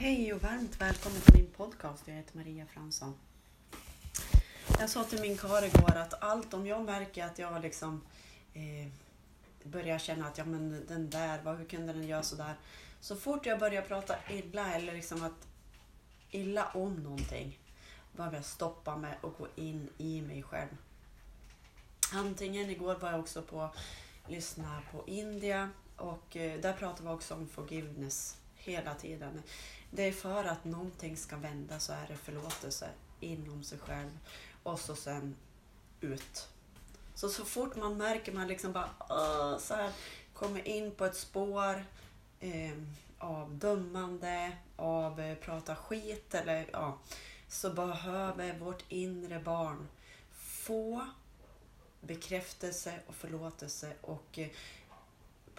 Hej och varmt välkommen till min podcast. Jag heter Maria Fransson. Jag sa till min karl igår att allt om jag märker att jag liksom eh, börjar känna att ja men den där, vad, hur kunde den göra sådär? Så fort jag börjar prata illa eller liksom att illa om någonting behöver jag stoppa mig och gå in i mig själv. Antingen igår var jag också på lyssna på India och eh, där pratade vi också om forgiveness hela tiden. Det är för att någonting ska vända så är det förlåtelse inom sig själv och så sen ut. Så så fort man märker man liksom bara så här, kommer in på ett spår eh, av dömande, av eh, prata skit eller ja, så behöver vårt inre barn få bekräftelse och förlåtelse och eh,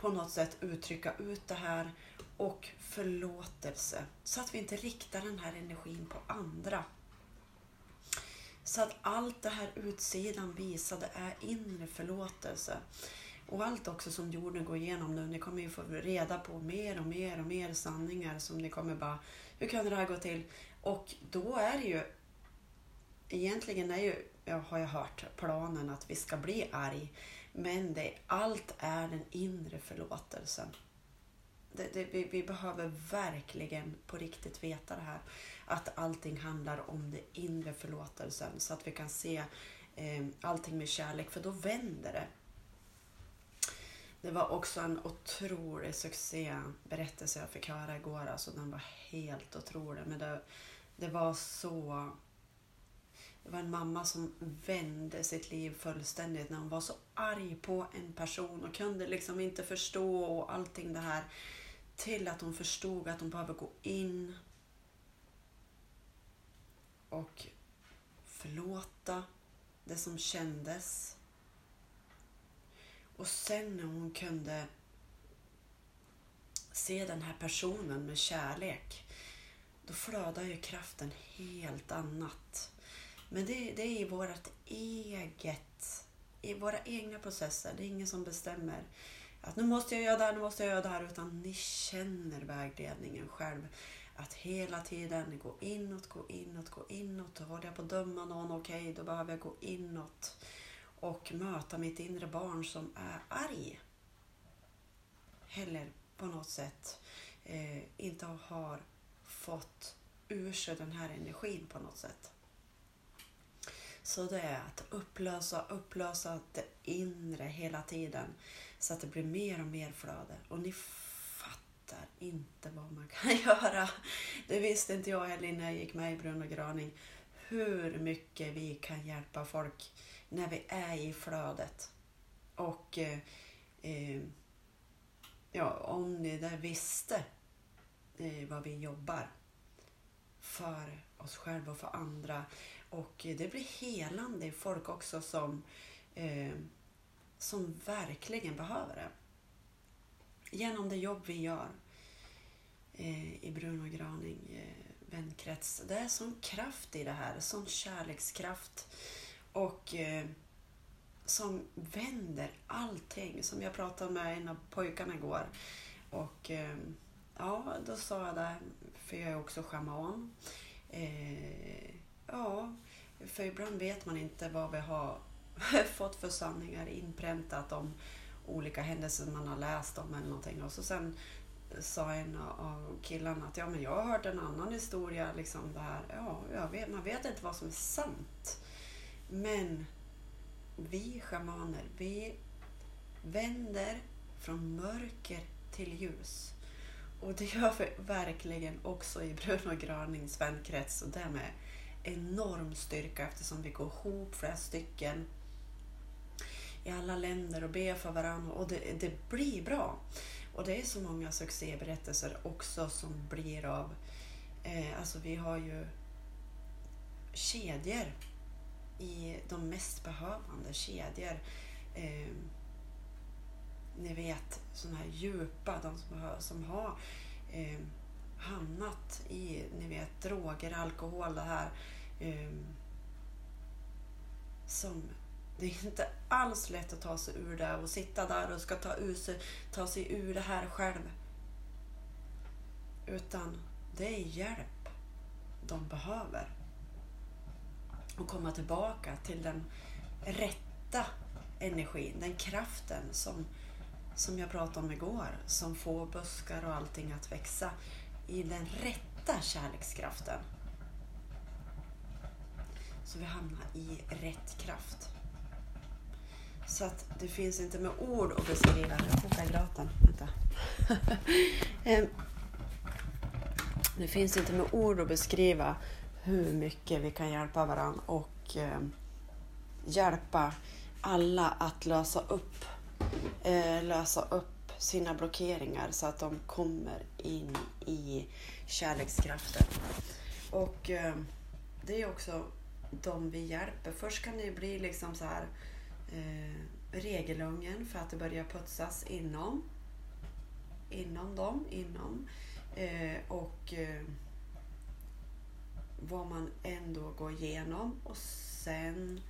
på något sätt uttrycka ut det här och förlåtelse. Så att vi inte riktar den här energin på andra. Så att allt det här utsidan visade är inre förlåtelse. Och allt också som jorden går igenom nu, ni kommer ju få reda på mer och mer och mer sanningar som ni kommer bara, hur kan det här gå till? Och då är det ju, egentligen är ju, jag har jag hört, planen att vi ska bli arg. Men det, allt är den inre förlåtelsen. Det, det, vi, vi, behöver verkligen på riktigt veta det här. Att allting handlar om den inre förlåtelsen så att vi kan se eh, allting med kärlek för då vänder det. Det var också en otrolig succéberättelse jag fick höra igår. Alltså den var helt otrolig. Men det, det var så det var en mamma som vände sitt liv fullständigt när hon var så arg på en person och kunde liksom inte förstå och allting det här. Till att hon förstod att hon behöver gå in och förlåta det som kändes. Och sen när hon kunde se den här personen med kärlek, då flödar ju kraften helt annat. Men det, det är i vårt eget, i våra egna processer. Det är ingen som bestämmer att nu måste jag göra det här, nu måste jag göra det här. Utan ni känner vägledningen själv. Att hela tiden gå inåt, gå inåt, gå inåt. Håller jag på att döma någon, okej, okay, då behöver jag gå inåt. Och möta mitt inre barn som är arg. Eller på något sätt eh, inte har fått ur sig den här energin på något sätt. Så det är att upplösa, upplösa det inre hela tiden så att det blir mer och mer flöde. Och ni fattar inte vad man kan göra. Det visste inte jag heller när jag gick med i Brunn och Graning. Hur mycket vi kan hjälpa folk när vi är i flödet. Och eh, eh, ja, om ni där visste eh, vad vi jobbar för oss själva och för andra och det blir helande i folk också som, eh, som verkligen behöver det. Genom det jobb vi gör eh, i Bruno Graning eh, vänkrets. Det är sån kraft i det här, sån kärlekskraft. Och eh, som vänder allting. Som jag pratade med en av pojkarna igår. Och eh, ja, då sa jag det, för jag är också schaman. Eh, Ja, för ibland vet man inte vad vi har fått för sanningar inpräntat om olika händelser man har läst om eller någonting. Och så sen sa en av killarna att ja, men jag har hört en annan historia. Liksom det här. Ja, jag vet, man vet inte vad som är sant. Men vi shamaner, vi vänder från mörker till ljus. Och det gör vi verkligen också i Bruno och Granings vänkrets och därmed enorm styrka eftersom vi går ihop flera stycken i alla länder och ber för varandra och det, det blir bra. Och det är så många succéberättelser också som blir av, eh, alltså vi har ju kedjor i de mest behövande kedjor. Eh, ni vet sådana här djupa, de som har, som har eh, hamnat i ni vet, droger, alkohol, det här. Ehm, som det är inte alls lätt att ta sig ur det och sitta där och ska ta, ur sig, ta sig ur det här själv. Utan det är hjälp de behöver. Och komma tillbaka till den rätta energin, den kraften som, som jag pratade om igår, som får buskar och allting att växa i den rätta kärlekskraften. Så vi hamnar i rätt kraft. Så att det finns inte med ord att beskriva. Jag kokar gröten. Vänta. Ehm, det finns inte med ord att beskriva hur mycket vi kan hjälpa varandra och ehm, hjälpa alla att lösa upp, eh, lösa upp sina blockeringar så att de kommer in i kärlekskraften. Och ehm, det är också de vi hjälper. Först kan det bli liksom så här eh, regelungen för att det börjar putsas inom inom dem, inom eh, och eh, vad man ändå går igenom och sen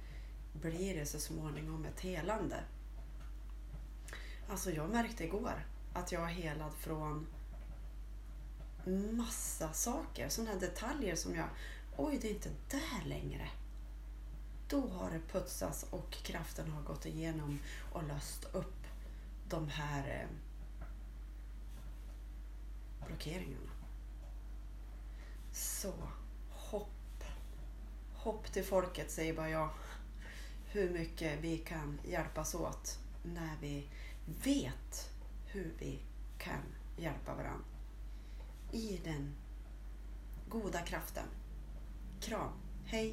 blir det så småningom ett helande. Alltså jag märkte igår att jag är helad från massa saker, sådana detaljer som jag, oj det är inte där längre. Då har det putsats och kraften har gått igenom och löst upp de här eh, blockeringarna. Så, hopp. Hopp till folket säger bara jag. Hur mycket vi kan hjälpas åt när vi vet hur vi kan hjälpa varandra. I den goda kraften. Kram. Hej!